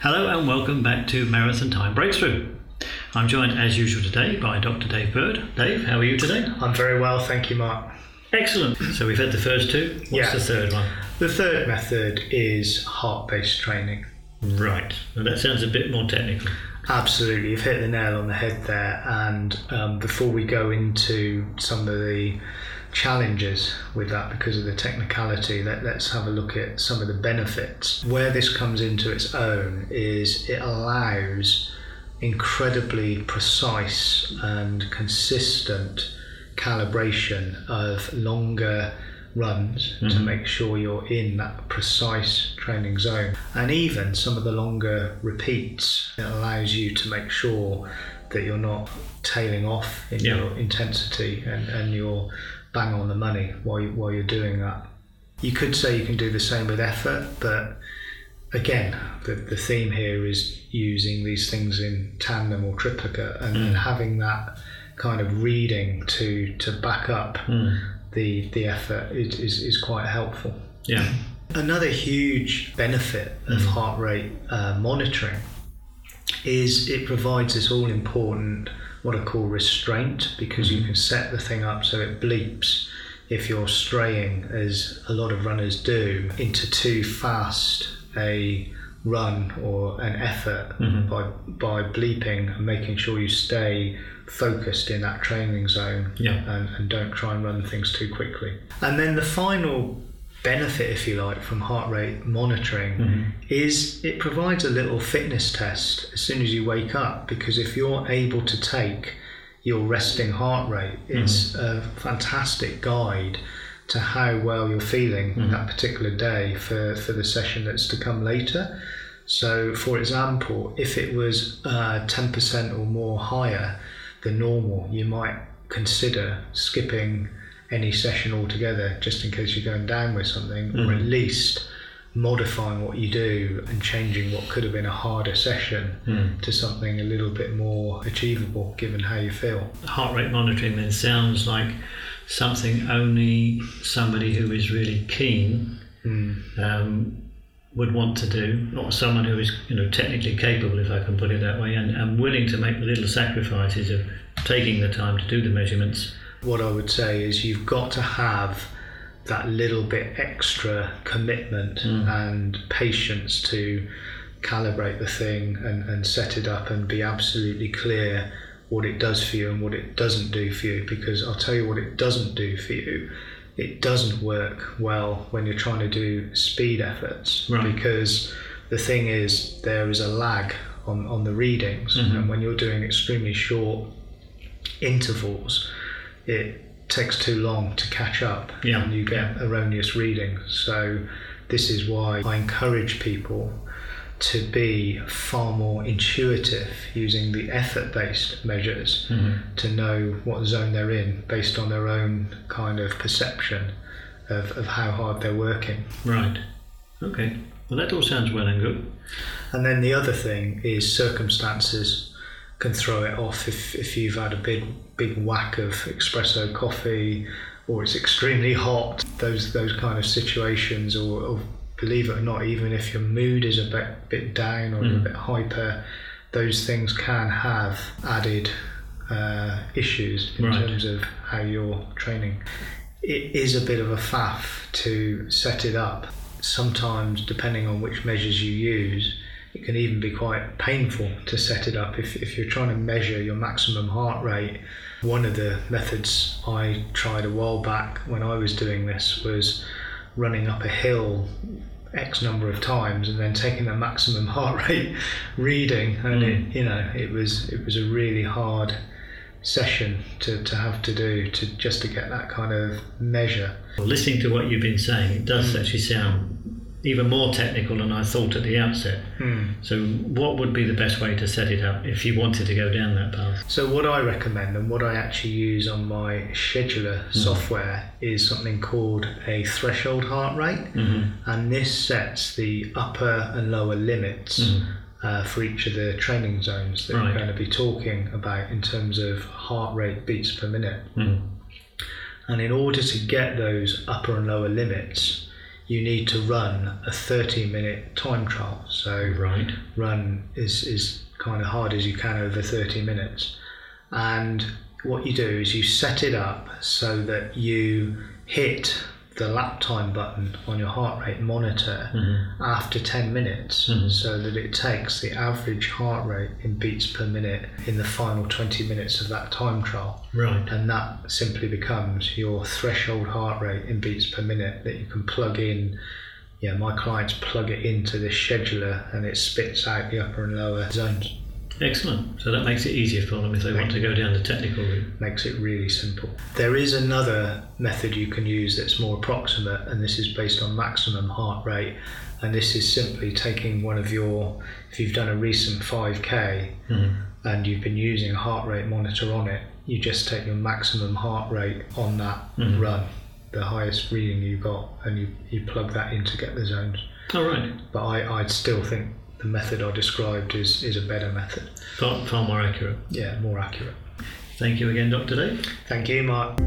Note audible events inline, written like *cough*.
Hello and welcome back to Marathon Time Breakthrough. I'm joined as usual today by Dr. Dave Bird. Dave, how are you today? I'm very well, thank you, Mark. Excellent. So we've had the first two. What's Yeah. the third one? The third method is heart based training. Right. Well, that sounds a bit more technical. Absolutely, you've hit the nail on the head there. And um, before we go into some of the challenges with that because of the technicality, let, let's have a look at some of the benefits. Where this comes into its own is it allows incredibly precise and consistent calibration of longer runs to mm-hmm. make sure you're in that precise training zone. And even some of the longer repeats, it allows you to make sure that you're not tailing off in Yeah. your intensity and, and you're bang on the money while, you, while you're doing that. You could say you can do the same with effort, but again, the, the theme here is using these things in tandem or triplicate and, and mm. having that kind of reading to, to back up mm. The, the effort is, is, is quite helpful. Yeah. Another huge benefit of heart rate uh, monitoring is it provides this all important what I call restraint because you can set the thing up so it bleeps if you're straying, as a lot of runners do, into too fast a run or an effort mm-hmm. by by bleeping and making sure you stay focused in that training zone Yeah. and, and don't try and run things too quickly. And then the final benefit, if you like, from heart rate monitoring mm-hmm. is it provides a little fitness test as soon as you wake up because if you're able to take your resting heart rate, it's mm-hmm. a fantastic guide to how well you're feeling that mm-hmm. particular day for, for the session that's to come later. So, for example, if it was uh, 10% or more higher than normal, you might consider skipping any session altogether just in case you're going down with something, or at mm-hmm. least modifying what you do and changing what could have been a harder session mm. to something a little bit more achievable given how you feel. Heart rate monitoring then sounds like something only somebody who is really keen um, would want to do, or someone who is you know technically capable, if I can put it that way, and, and willing to make the little sacrifices of taking the time to do the measurements. What I would say is you've got to have that little bit extra commitment and patience to calibrate the thing and, and set it up and be absolutely clear what it does for you and what it doesn't do for you because I'll tell you what it doesn't do for you. It doesn't work well when you're trying to do speed efforts Right. because the thing is there is a lag on, on the readings mm-hmm. and when you're doing extremely short intervals, it takes too long to catch up Yeah, and you get erroneous readings. So, this is why I encourage people to be far more intuitive using the effort based measures mm-hmm. to know what zone they're in based on their own kind of perception of, of how hard they're working. Right. Okay. Well, that all sounds well and good. And then the other thing is circumstances can throw it off if, if you've had a big big whack of espresso coffee or it's extremely hot. Those those kind of situations, or, or believe it or not, even if your mood is a bit bit down or a bit hyper, those things can have added uh, issues in Right. terms of how you're training. It is a bit of a faff to set it up. Sometimes, depending on which measures you use, it can even be quite painful to set it up. If, if you're trying to measure your maximum heart rate, one of the methods I tried a while back when I was doing this was running up a hill X number of times and then taking the maximum *laughs* heart rate reading, and it, mm. you know, it was it was a really hard session to, to have to do to just to get that kind of measure. Well, listening to what you've been saying, it does mm. actually sound even more technical than I thought at the outset. Hmm. So, what would be the best way to set it up if you wanted to go down that path? So what I recommend and what I actually use on my scheduler hmm. software is something called a threshold heart rate, mm-hmm. and this sets the upper and lower limits mm-hmm. uh, for each of the training zones that Right. we're going to be talking about in terms of heart rate beats per minute. Mm-hmm. And in order to get those upper and lower limits, you need to run a 30 minute time trial. So Right. run is, is kind of hard as you can over 30 minutes. And what you do is you set it up so that you hit the lap time button on your heart rate monitor mm-hmm. after 10 minutes mm-hmm. so that it takes the average heart rate in beats per minute in the final 20 minutes of that time trial Right. and that simply becomes your threshold heart rate in beats per minute that you can plug in. Yeah, my clients plug it into the scheduler and it spits out the upper and lower zones. Excellent. So that makes it easier for them if they want to go down the technical route. Makes it really simple. There is another method you can use that's more approximate, and this is based on maximum heart rate. And this is simply taking one of your, if you've done a recent 5k mm-hmm. and you've been using a heart rate monitor on it, you just take your maximum heart rate on that mm-hmm. run, the highest reading you got, and you, you plug that in to get the zones. All right. But I, I'd still think the method I described is, is a better method. Far, far more accurate. Yeah, more accurate. Thank you again, Dr. Dave. Thank you, Mark.